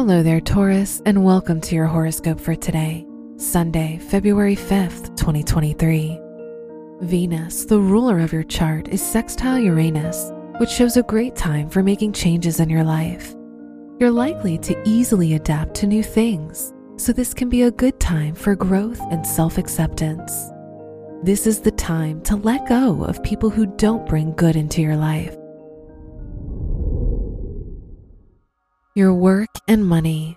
Hello there, Taurus, and welcome to your horoscope for today, Sunday, February 5th, 2023. Venus, the ruler of your chart, is sextile Uranus, which shows a great time for making changes in your life. You're likely to easily adapt to new things, so this can be a good time for growth and self acceptance. This is the time to let go of people who don't bring good into your life. Your work and money.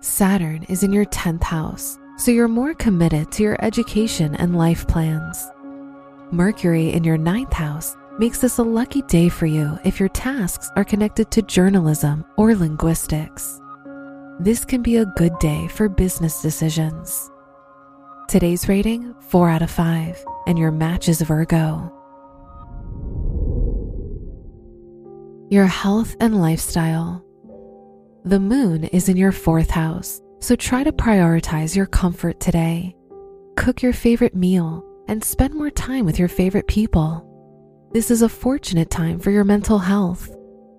Saturn is in your 10th house, so you're more committed to your education and life plans. Mercury in your ninth house makes this a lucky day for you if your tasks are connected to journalism or linguistics. This can be a good day for business decisions. Today's rating 4 out of 5, and your match is Virgo. Your health and lifestyle. The moon is in your fourth house, so try to prioritize your comfort today. Cook your favorite meal and spend more time with your favorite people. This is a fortunate time for your mental health.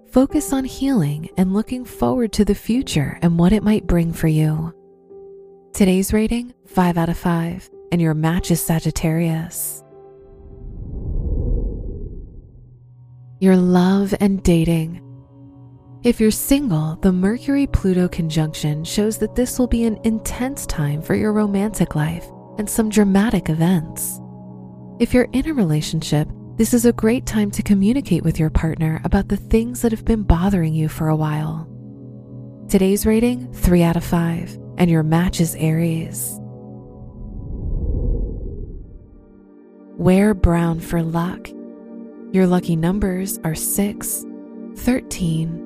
Focus on healing and looking forward to the future and what it might bring for you. Today's rating 5 out of 5, and your match is Sagittarius. Your love and dating. If you're single, the Mercury Pluto conjunction shows that this will be an intense time for your romantic life and some dramatic events. If you're in a relationship, this is a great time to communicate with your partner about the things that have been bothering you for a while. Today's rating 3 out of 5, and your match is Aries. Wear brown for luck. Your lucky numbers are 6, 13,